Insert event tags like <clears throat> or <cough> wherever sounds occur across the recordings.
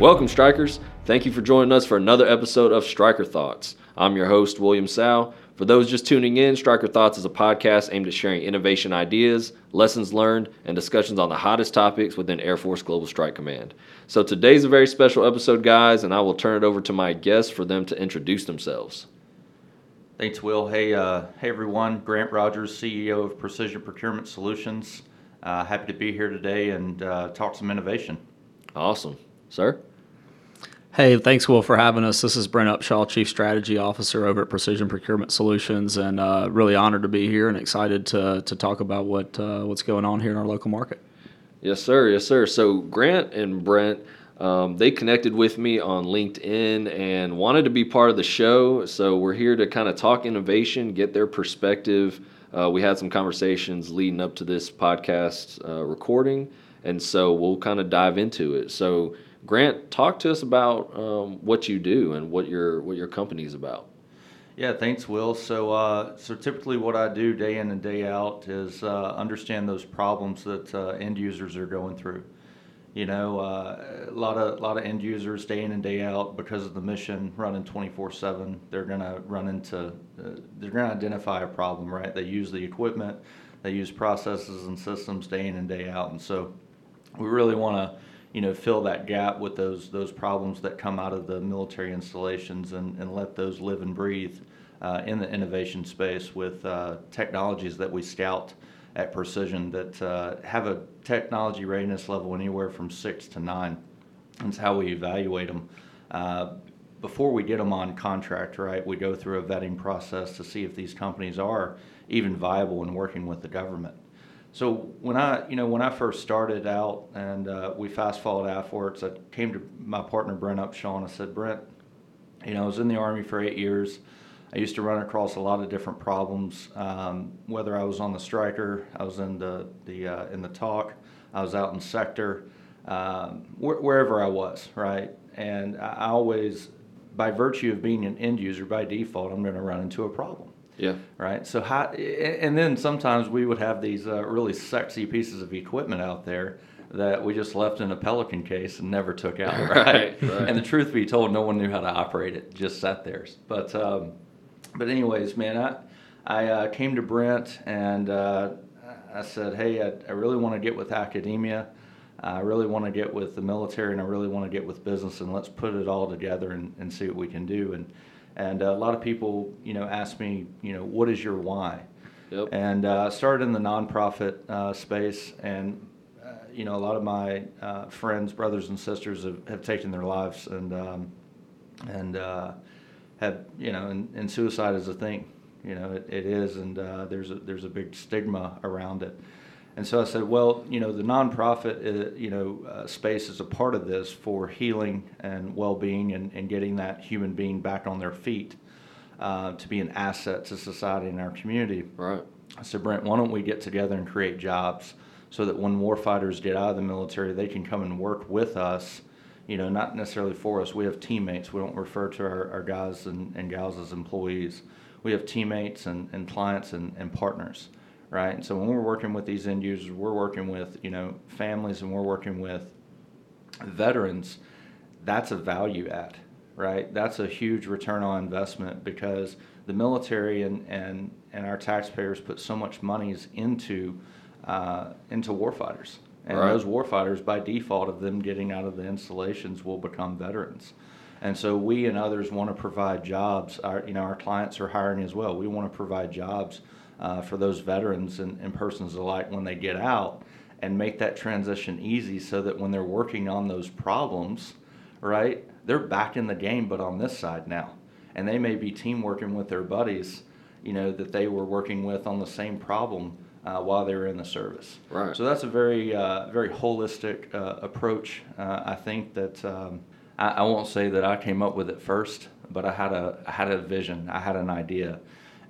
Welcome, Strikers. Thank you for joining us for another episode of Striker Thoughts. I'm your host, William Sow. For those just tuning in, Striker Thoughts is a podcast aimed at sharing innovation ideas, lessons learned, and discussions on the hottest topics within Air Force Global Strike Command. So today's a very special episode, guys, and I will turn it over to my guests for them to introduce themselves. Thanks, Will. Hey, uh, hey everyone. Grant Rogers, CEO of Precision Procurement Solutions. Uh, happy to be here today and uh, talk some innovation. Awesome. Sir? Hey, thanks, Will, for having us. This is Brent Upshaw, Chief Strategy Officer over at Precision Procurement Solutions, and uh, really honored to be here and excited to, to talk about what uh, what's going on here in our local market. Yes, sir. Yes, sir. So Grant and Brent, um, they connected with me on LinkedIn and wanted to be part of the show. So we're here to kind of talk innovation, get their perspective. Uh, we had some conversations leading up to this podcast uh, recording, and so we'll kind of dive into it. So Grant, talk to us about um, what you do and what your what your company is about. Yeah, thanks, Will. So, uh, so typically, what I do day in and day out is uh, understand those problems that uh, end users are going through. You know, uh, a lot of lot of end users day in and day out because of the mission running 24/7. They're gonna run into uh, they're gonna identify a problem, right? They use the equipment, they use processes and systems day in and day out, and so we really want to you know, fill that gap with those those problems that come out of the military installations and, and let those live and breathe uh, in the innovation space with uh, technologies that we scout at Precision that uh, have a technology readiness level anywhere from six to nine. That's how we evaluate them. Uh, before we get them on contract, right, we go through a vetting process to see if these companies are even viable in working with the government. So when I, you know, when I first started out and uh, we fast followed afterwards, I came to my partner Brent Upshaw and I said, Brent, you know, I was in the Army for eight years. I used to run across a lot of different problems. Um, whether I was on the Stryker, I was in the the uh, in the TOC, I was out in sector, um, wh- wherever I was, right. And I always, by virtue of being an end user, by default, I'm going to run into a problem. Yeah. Right. So how, and then sometimes we would have these uh, really sexy pieces of equipment out there that we just left in a Pelican case and never took out. <laughs> Right. right, right. And the truth be told, no one knew how to operate it. Just sat there. But, um, but anyways, man, I, I uh, came to Brent and uh, I said, hey, I, I really want to get with academia. I really want to get with the military and I really want to get with business and let's put it all together and, and see what we can do. And and uh, a lot of people, you know, ask me, you know, what is your why? Yep. And uh, started in the nonprofit uh, space, and uh, you know, a lot of my uh, friends, brothers, and sisters have, have taken their lives, and um, and uh, have you know, and, and suicide is a thing, you know, it, it is, and there's a, there's a big stigma around it. And so I said, well, you know, the nonprofit, uh, you know, uh, space is a part of this for healing and well-being and, and getting that human being back on their feet uh, to be an asset to society and our community. Right. I said, Brent, why don't we get together and create jobs so that when warfighters get out of the military, they can come and work with us. You know, not necessarily for us. We have teammates. We don't refer to our, our guys and, and gals as employees. We have teammates and, and clients and, and partners right? And so when we're working with these end users, we're working with you know families and we're working with veterans. That's a value add, right? That's a huge return on investment because the military and and, and our taxpayers put so much monies into uh, into warfighters. And right. those warfighters, by default of them getting out of the installations, will become veterans. And so we and others want to provide jobs. Our, you know, our clients are hiring as well. We want to provide jobs uh, for those veterans and, and persons alike when they get out and make that transition easy so that when they're working on those problems, right, they're back in the game, but on this side now. And they may be team working with their buddies, you know, that they were working with on the same problem uh, while they were in the service. Right. So that's a very, uh, very holistic uh, approach. Uh, I think that um, I, I, won't say that I came up with it first, but I had a, I had a vision, I had an idea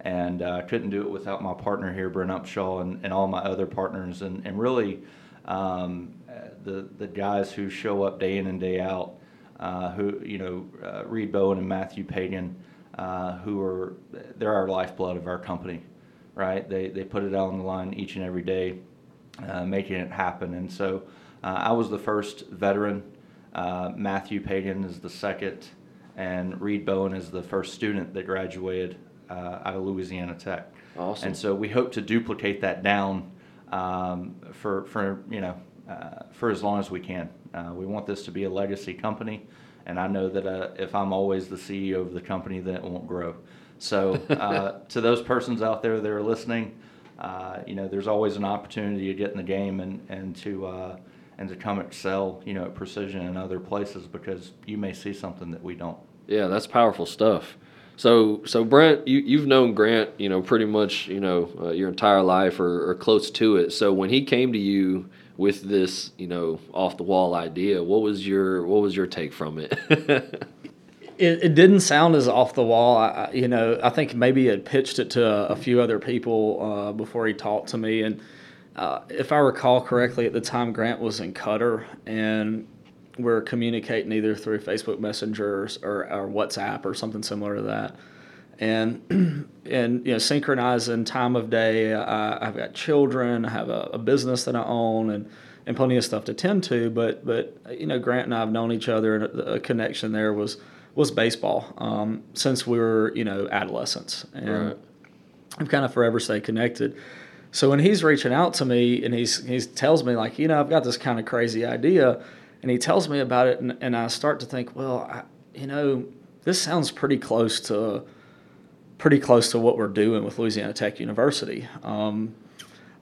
and I uh, couldn't do it without my partner here, Brent Upshaw, and, and all my other partners, and, and really um, the the guys who show up day in and day out, uh, who you know uh, Reed Bowen and Matthew Pagan, uh, who are they're our lifeblood of our company, right? They they put it on the line each and every day, uh, making it happen, and so uh, I was the first veteran. Matthew Pagan is the second, and Reed Bowen is the first student that graduated uh, out of Louisiana Tech. Awesome. And so we hope to duplicate that down um, for, for, you know, uh, for as long as we can. Uh, we want this to be a legacy company, and I know that uh, if I'm always the CEO of the company, then it won't grow. So uh, <laughs> to those persons out there that are listening, uh, you know, there's always an opportunity to get in the game and, and to uh, and to come excel, you know, at precision in other places because you may see something that we don't. Yeah, that's powerful stuff. So, so Brent, you, you've known Grant, you know, pretty much, you know, uh, your entire life or, or close to it. So when he came to you with this, you know, off the wall idea, what was your what was your take from it? <laughs> it, it didn't sound as off the wall. I, you know, I think maybe he had pitched it to a, a few other people uh, before he talked to me. And uh, if I recall correctly, at the time Grant was in Qatar, and we're communicating either through Facebook Messenger or, or WhatsApp or something similar to that. And <clears throat> and you know, synchronizing time of day. I, I've got children. I have a, a business that I own, and and plenty of stuff to tend to. But but you know, Grant and I have known each other, and a, a connection there was was baseball um, since we were you know adolescents, and Right. I've kind of forever stayed connected. So when he's reaching out to me and he's he tells me like you know I've got this kind of crazy idea, and he tells me about it, and, and I start to think, well, I, you know, this sounds pretty close to pretty close to what we're doing with Louisiana Tech University. Um,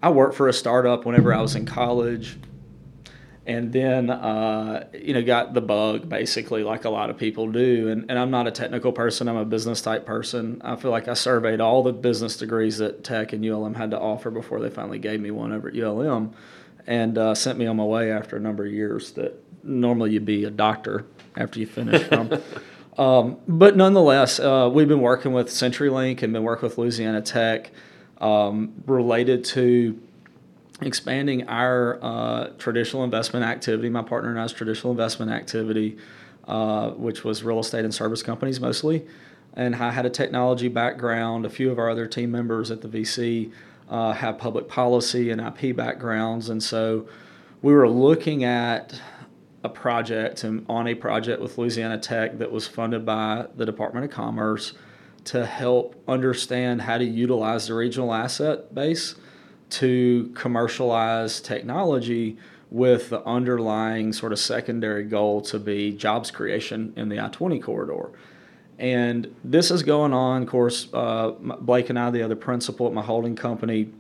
I worked for a startup whenever I was in college, and then uh, you know got the bug basically, like a lot of people do. And, and I'm not a technical person; I'm a business type person. I feel like I surveyed all the business degrees that Tech and ULM had to offer before they finally gave me one over at ULM, and uh, sent me on my way after a number of years. That normally you'd be a doctor after you finish from. <laughs> Um, but nonetheless, uh, we've been working with CenturyLink and been working with Louisiana Tech um, related to expanding our uh, traditional investment activity. My partner and I's traditional investment activity, uh, which was real estate and service companies mostly. And I had a technology background. A few of our other team members at the VC uh, have public policy and IP backgrounds. And so we were looking at a project and on a project with Louisiana Tech that was funded by the Department of Commerce to help understand how to utilize the regional asset base to commercialize technology with the underlying sort of secondary goal to be jobs creation in the I 20 corridor. And this is going on. Of course, uh, Blake and I, the other principal at my holding company,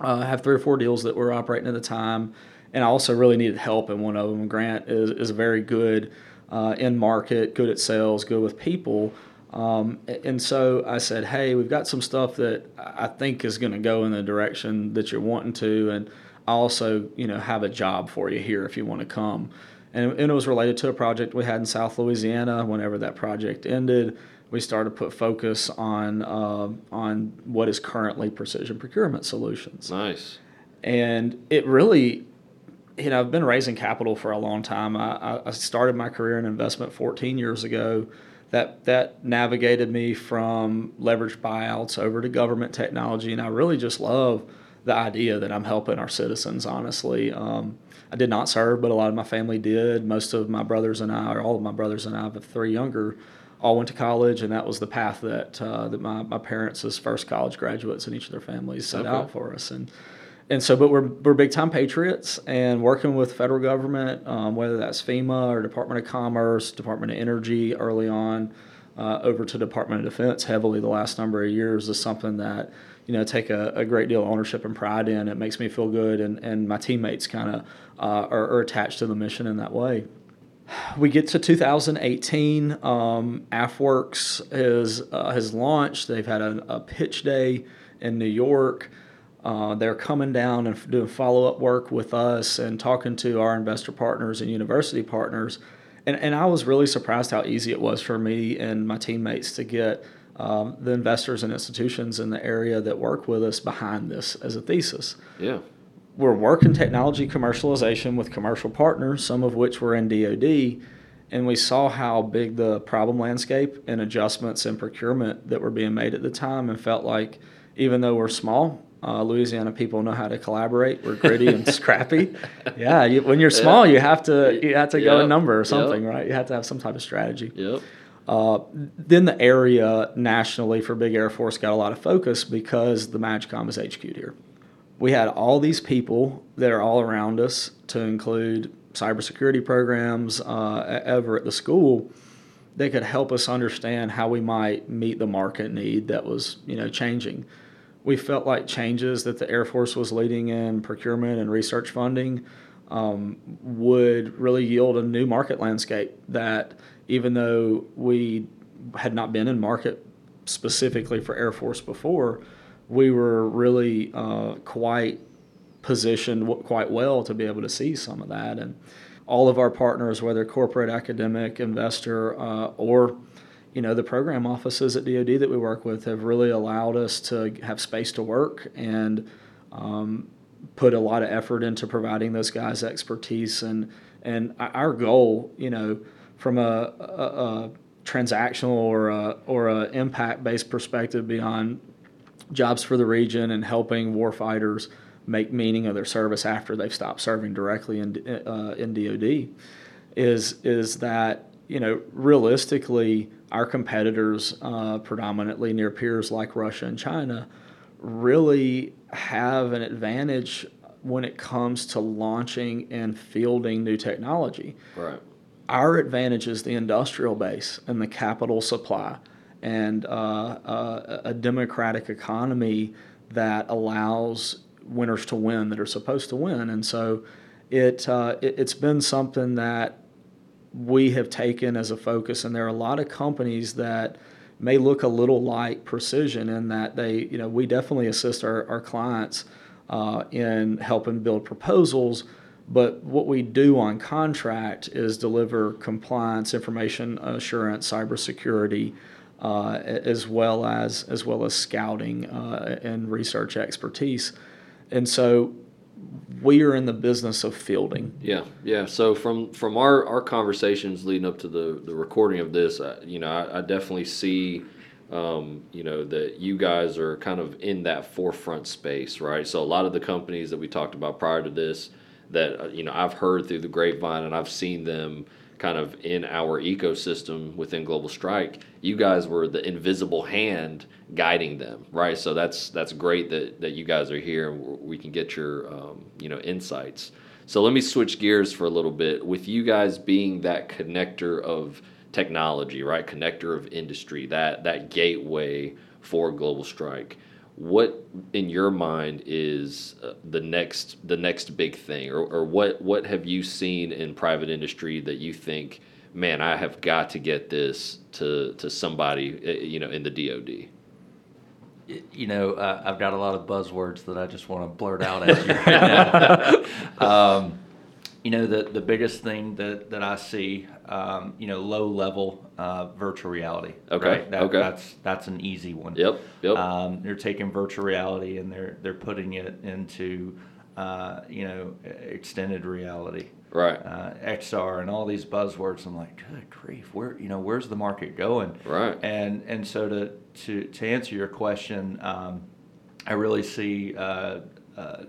uh, have three or four deals that we're operating at the time. And I also really needed help in one of them. Grant is, is very good uh, in market, good at sales, good with people. Um, and so I said, hey, we've got some stuff that I think is going to go in the direction that you're wanting to. And I also, you know, have a job for you here if you want to come. And, and it was related to a project we had in South Louisiana. Whenever that project ended, we started to put focus on uh, on what is currently precision procurement solutions. nice. And it really, you know, I've been raising capital for a long time. I, I- started my career in investment 14 years ago. That that navigated me from leveraged buyouts over to government technology, and I really just love the idea that I'm helping our citizens. Honestly, um, I did not serve, but a lot of my family did. Most of my brothers and I, or all of my brothers and I, have three younger, all went to college, and that was the path that uh, that my, my parents, as first college graduates in each of their families, set Okay. out for us. And and so, but we're we're big time patriots, and working with federal government, um, whether that's FEMA or Department of Commerce, Department of Energy, early on, uh, over to Department of Defense, heavily the last number of years is something that you know take a, a great deal of ownership and pride in. It makes me feel good, and and my teammates kind of uh, are, are attached to the mission in that way we get to 2018. Um, AFWERX is, uh, has launched. They've had a, a pitch day in New York. Uh, they're coming down and doing follow up work with us and talking to our investor partners and university partners. And, and I was really surprised how easy it was for me and my teammates to get um, the investors and institutions in the area that work with us behind this as a thesis Yeah. we're working technology commercialization with commercial partners, some of which were in DoD, and we saw how big the problem landscape and adjustments in procurement that were being made at the time, and felt like even though we're small, uh, Louisiana people know how to collaborate. We're gritty and <laughs> scrappy. Yeah, you, when you're small, you have to you have to go Yep. a number or Yep. something, right? You have to have some type of strategy. Yep. Uh, then the area nationally for Big Air Force got a lot of focus because the MAJCOM is HQ'd here. We had all these people that are all around us, to include cybersecurity programs uh, ever at the school, that could help us understand how we might meet the market need that was, you know, changing. We felt like changes that the Air Force was leading in procurement and research funding um, would really yield a new market landscape that even though we had not been in market specifically for Air Force before, we were really uh, quite positioned quite well to be able to see some of that. And all of our partners, whether corporate, academic, investor, uh, or you know the program offices at DoD that we work with, have really allowed us to have space to work and um, put a lot of effort into providing those guys expertise. And and our goal, you know, from a, a, a transactional or a, or a impact based perspective beyond jobs for the region and helping warfighters make meaning of their service after they've stopped serving directly in uh, in DoD is is that you know realistically our competitors uh, predominantly near peers like Russia and China really have an advantage when it comes to launching and fielding new technology Right. our advantage is the industrial base and the capital supply and uh, uh, a democratic economy that allows winners to win that are supposed to win. And so it, uh, it, it's been something that we have taken as a focus. And there are a lot of companies that may look a little like precision in that they, you know, we definitely assist our, our clients uh, in helping build proposals. But what we do on contract is deliver compliance, information assurance, cybersecurity, uh, as well as as well as scouting uh, and research expertise. And so we are in the business of fielding. Yeah, yeah. So from from our, our conversations leading up to the, the recording of this, uh, you know, I, I definitely see, um, you know, that you guys are kind of in that forefront space, right? So a lot of the companies that we talked about prior to this, that uh, you know, I've heard through the grapevine and I've seen them kind of in our ecosystem within Global Strike. You guys were the invisible hand guiding them, right? So that's that's great that that you guys are here and we can get your um, you know insights. So let me switch gears for a little bit with you guys being that connector of technology, right? Connector of industry, that that gateway for Global Strike. What in your mind is uh, the next the next big thing, or, or what what have you seen in private industry that you think, man, I have got to get this to to somebody, uh, you know, in the DoD. You know, uh, I've got a lot of buzzwords that I just want to blurt out at you <laughs> right now. um, you know, the, the biggest thing that, that I see, um, you know, low level uh, virtual reality. Okay, Right? That, okay. That's that's an easy one. Yep, yep. Um, they're taking virtual reality and they're they're putting it into, uh, you know, extended reality. Right. Uh, XR and all these buzzwords. I'm like, good grief, where you know where's the market going? Right. And and so to to to answer your question, um, I really see uh, uh,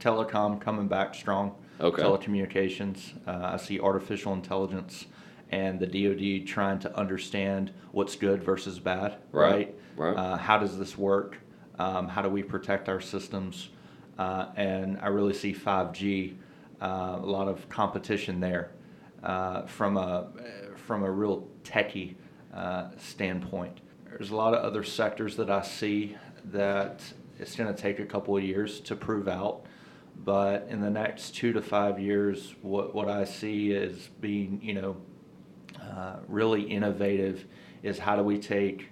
telecom coming back strong. Okay. Telecommunications. Uh, I see artificial intelligence and the DoD trying to understand what's good versus bad. Right, right. Uh, how does this work? Um, how do we protect our systems? Uh, and I really see 5G, uh, a lot of competition there uh, from a from a real techie uh, standpoint. There's a lot of other sectors that I see that it's going to take a couple of years to prove out. But in the next two to five years, what, what I see is being, you know, uh, really innovative is how do we take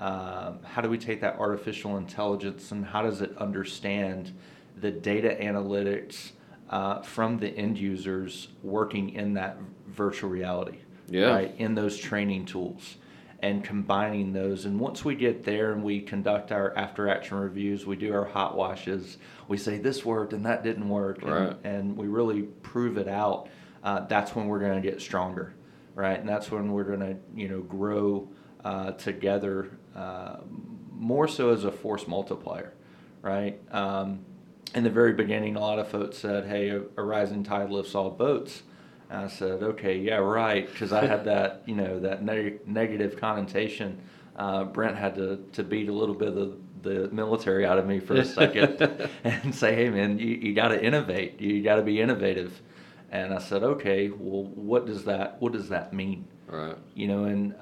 um, how do we take that artificial intelligence and how does it understand the data analytics uh, from the end users working in that virtual reality Yeah. right in those training tools and combining those and once we get there and we conduct our after action reviews we do our hot washes we say this worked and that didn't work and- Right. and we really prove it out uh, that's when we're going to get stronger right and that's when we're going to you know grow uh, together uh, more so as a force multiplier, right? Um, in the very beginning, a lot of folks said, "Hey, a, a rising tide lifts all boats." I said, "Okay, yeah, right," because I had that, <laughs> you know, that neg- negative connotation. Uh, Brent had to, to beat a little bit of the military out of me for a second <laughs> and say, "Hey, man, you, you got to innovate. You got to be innovative." And I said, "Okay, well, what does that what does that mean?" Right. You know, and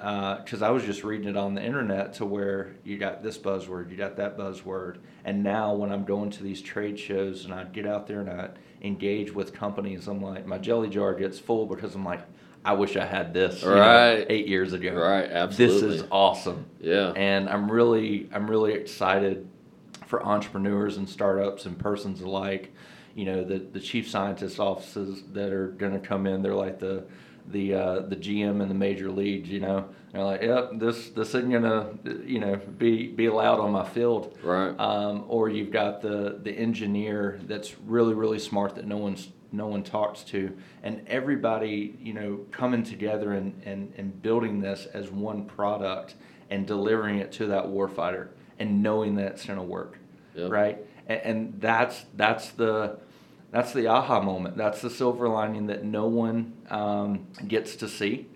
because uh, I was just reading it on the internet to where you got this buzzword, you got that buzzword, and now when I'm going to these trade shows and I get out there and I engage with companies, I'm like, my jelly jar gets full because I'm like, I wish I had this right know, eight years ago. Right, absolutely. This is awesome. Yeah. And I'm really, I'm really excited for entrepreneurs and startups and persons alike. You know, the the chief scientist offices that are going to come in, they're like the the uh, the GM and the major leagues. You know, they're like, yep, this this isn't gonna you know be be allowed on my field. Right. Um, or you've got the the engineer that's really really smart that no one's no one talks to, and everybody you know coming together and and, and building this as one product and delivering it to that warfighter and knowing that it's gonna work. Yep. Right. And, and that's that's the that's the aha moment. That's the silver lining that no one um, gets to see.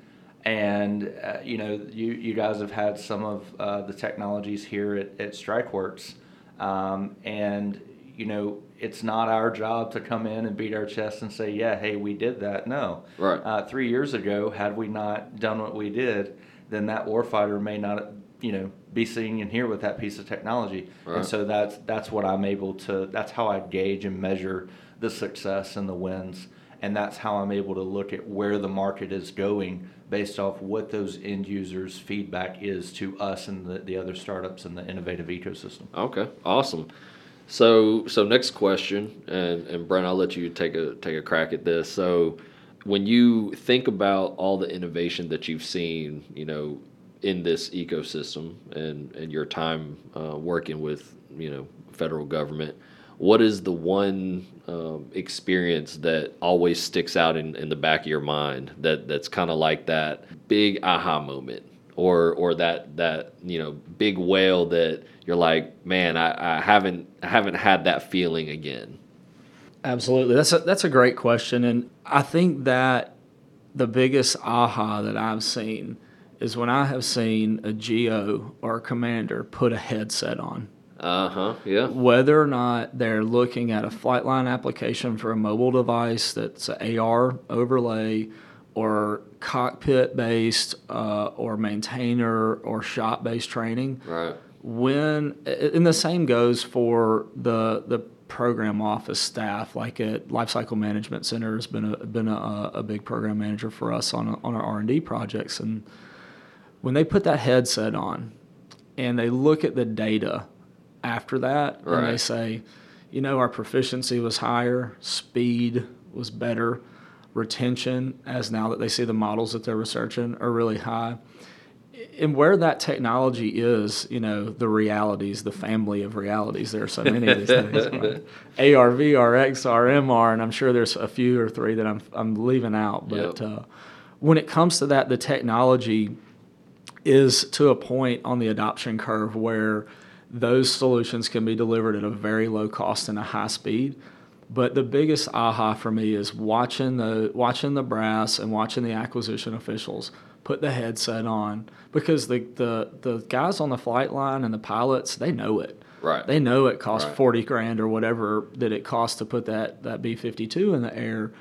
And uh, you know, you, you guys have had some of uh, the technologies here at, at StrikeWorks, um, and you know, it's not our job to come in and beat our chest and say, "Yeah, hey, we did that." No. Right. Uh, three years ago, had we not done what we did, then that warfighter may not, you know, be sitting in here with that piece of technology. Right. And so that's that's what I'm able to. That's how I gauge and measure the success and the wins. And that's how I'm able to look at where the market is going based off what those end users' feedback is to us and the, the other startups in the innovative ecosystem. Okay, awesome. So, so next question, and, and Brent, I'll let you take a take a crack at this. So, when you think about all the innovation that you've seen, you know, in this ecosystem and and your time uh, working with you know federal government, what is the one um, experience that always sticks out in, in the back of your mind that that's kind of like that big aha moment? Or or that that you know big whale that you're like man I, I haven't I haven't had that feeling again absolutely. That's a, that's a great question and I think that the biggest aha that I've seen is when I have seen a GO or a commander put a headset on uh huh. Yeah. Whether or not they're looking at a Flightline application for a mobile device that's an AR overlay, or cockpit based, uh, or maintainer or shop based training. Right. When and the same goes for the the program office staff, like at Lifecycle Management Center has been a been a, a big program manager for us on on our R and D projects, and when they put that headset on, and they look at the data after that right. and they say, you know, our proficiency was higher, speed was better, retention, as now that they see the models that they're researching, are really high. And where that technology is, you know, the realities, the family of realities, there are so many of these things. <laughs> Right? AR, VR, XR, MR, and I'm sure there's a few or three that I'm, I'm leaving out. But yep. uh, when it comes to that, the technology is to a point on the adoption curve where those solutions can be delivered at a very low cost and a high speed. But the biggest aha for me is watching the watching the brass and watching the acquisition officials put the headset on because the, the, the guys on the flight line and the pilots they know it. Right. They know it costs right. forty grand or whatever that it costs to put that that B fifty two in the air,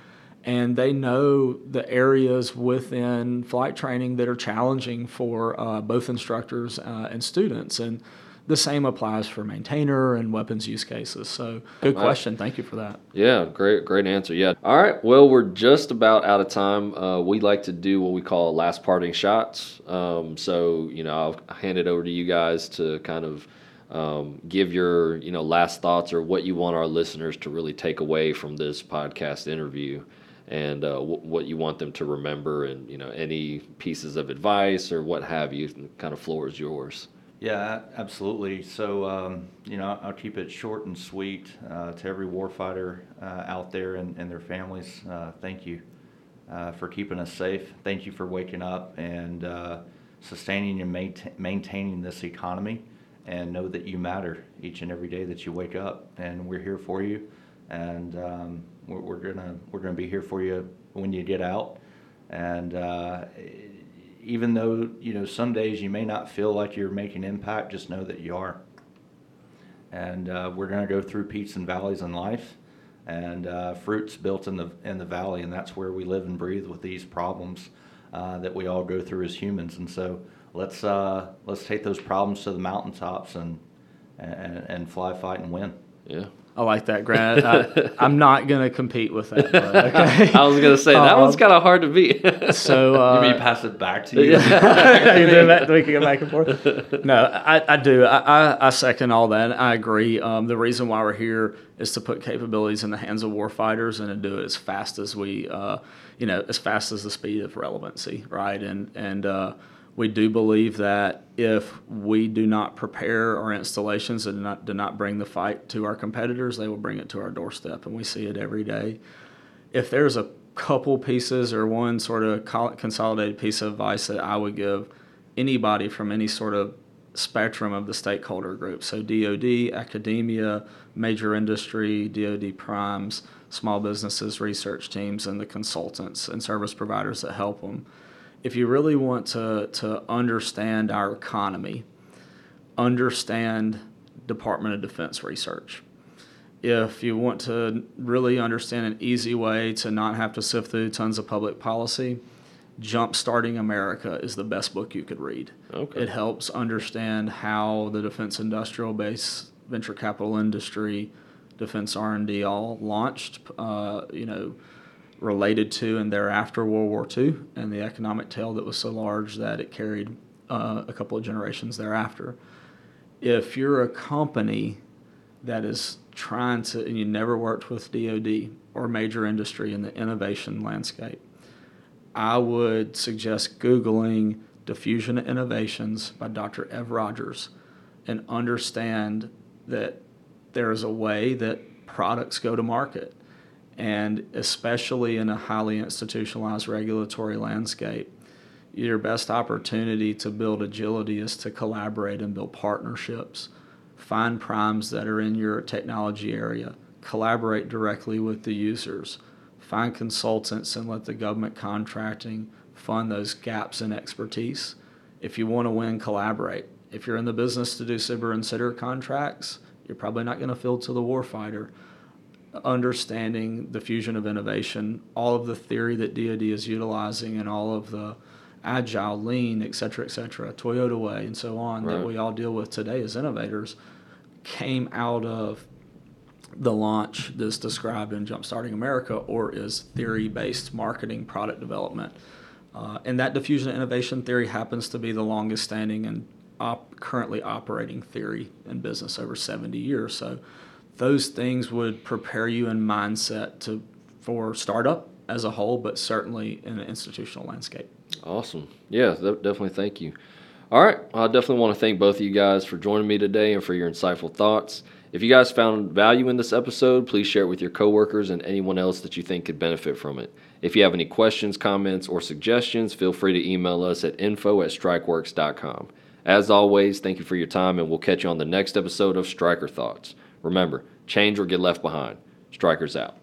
and they know the areas within flight training that are challenging for uh, both instructors uh, and students and the same applies for maintainer and weapons use cases. So, good question. Thank you for that. Yeah, great, great answer. Yeah. All right. Well, we're just about out of time. Uh, we like to do what we call last parting shots. Um, so, you know, I'll hand it over to you guys to kind of um, give your, you know, last thoughts or what you want our listeners to really take away from this podcast interview and uh, w- what you want them to remember and, you know, any pieces of advice or what have you. Kind of floor is yours. Yeah, absolutely. So, um, you know, I'll keep it short and sweet uh, to every warfighter uh, out there and, and their families. Uh, thank you uh, for keeping us safe. Thank you for waking up and uh, sustaining and maintain, maintaining this economy and know that you matter each and every day that you wake up. And we're here for you, and um, we're, we're gonna we're gonna be here for you when you get out. And uh, even though you know some days you may not feel like you're making impact, just know that you are. And uh, we're gonna go through peaks and valleys in life, and uh, fruits built in the in the valley, and that's where we live and breathe with these problems uh, that we all go through as humans. And so let's uh, let's take those problems to the mountaintops and and, and fly, fight, and win. Yeah. I like that, Grant. I, I'm not going to compete with that. But, <laughs> okay. I was gonna say that Um, one's kind of hard to beat. <laughs> So uh, you mean pass it back to you? You do that, we can go back and forth. No, I, I do. I, I, I second all that. I agree. Um, the reason why we're here is to put capabilities in the hands of warfighters and to do it as fast as we, uh, you know, as fast as the speed of relevancy, right? And and uh, we do believe that if we do not prepare our installations and not, do not bring the fight to our competitors, they will bring it to our doorstep, and we see it every day if there's a couple pieces or one sort of consolidated piece of advice that I would give anybody from any sort of spectrum of the stakeholder group, so DoD, academia, major industry, DoD primes, small businesses, research teams, and the consultants and service providers that help them. If you really want to, to understand our economy, understand Department of Defense research if you want to really understand an easy way to not have to sift through tons of public policy, Jumpstarting America is the best book you could read. Okay. It helps understand how the defense industrial base, venture capital industry, defense R&D all launched, uh, you know, related to and thereafter World War II and the economic tail that was so large that it carried uh, a couple of generations thereafter. If you're a company that is trying to, and you never worked with DoD or major industry in the innovation landscape, I would suggest Googling Diffusion Innovations by Dr. Ev Rogers and understand that there is a way that products go to market. And especially in a highly institutionalized regulatory landscape, your best opportunity to build agility is to collaborate and build partnerships find primes that are in your technology area, collaborate directly with the users, find consultants and let the government contracting fund those gaps in expertise. If you want to win, collaborate. If you're in the business to do SBIR and STTR contracts, you're probably not going to field to the warfighter. Understanding the fusion of innovation, all of the theory that DoD is utilizing, and all of the agile, lean, et cetera, et cetera, Toyota way, and so on Right. that we all deal with today as innovators, came out of the launch that's described in Jumpstarting America or is theory based marketing product development. Uh, and that diffusion of innovation theory happens to be the longest standing and op- currently operating theory in business over 70 years. So those things would prepare you in mindset to for startup as a whole, but certainly in an institutional landscape. Awesome. Yeah, de- definitely. Thank you. All right. I definitely want to thank both of you guys for joining me today and for your insightful thoughts. If you guys found value in this episode, please share it with your coworkers and anyone else that you think could benefit from it. If you have any questions, comments, or suggestions, feel free to email us at info at strikeworks.com. As always, thank you for your time, and we'll catch you on the next episode of Striker Thoughts. Remember, change or get left behind. Strikers out.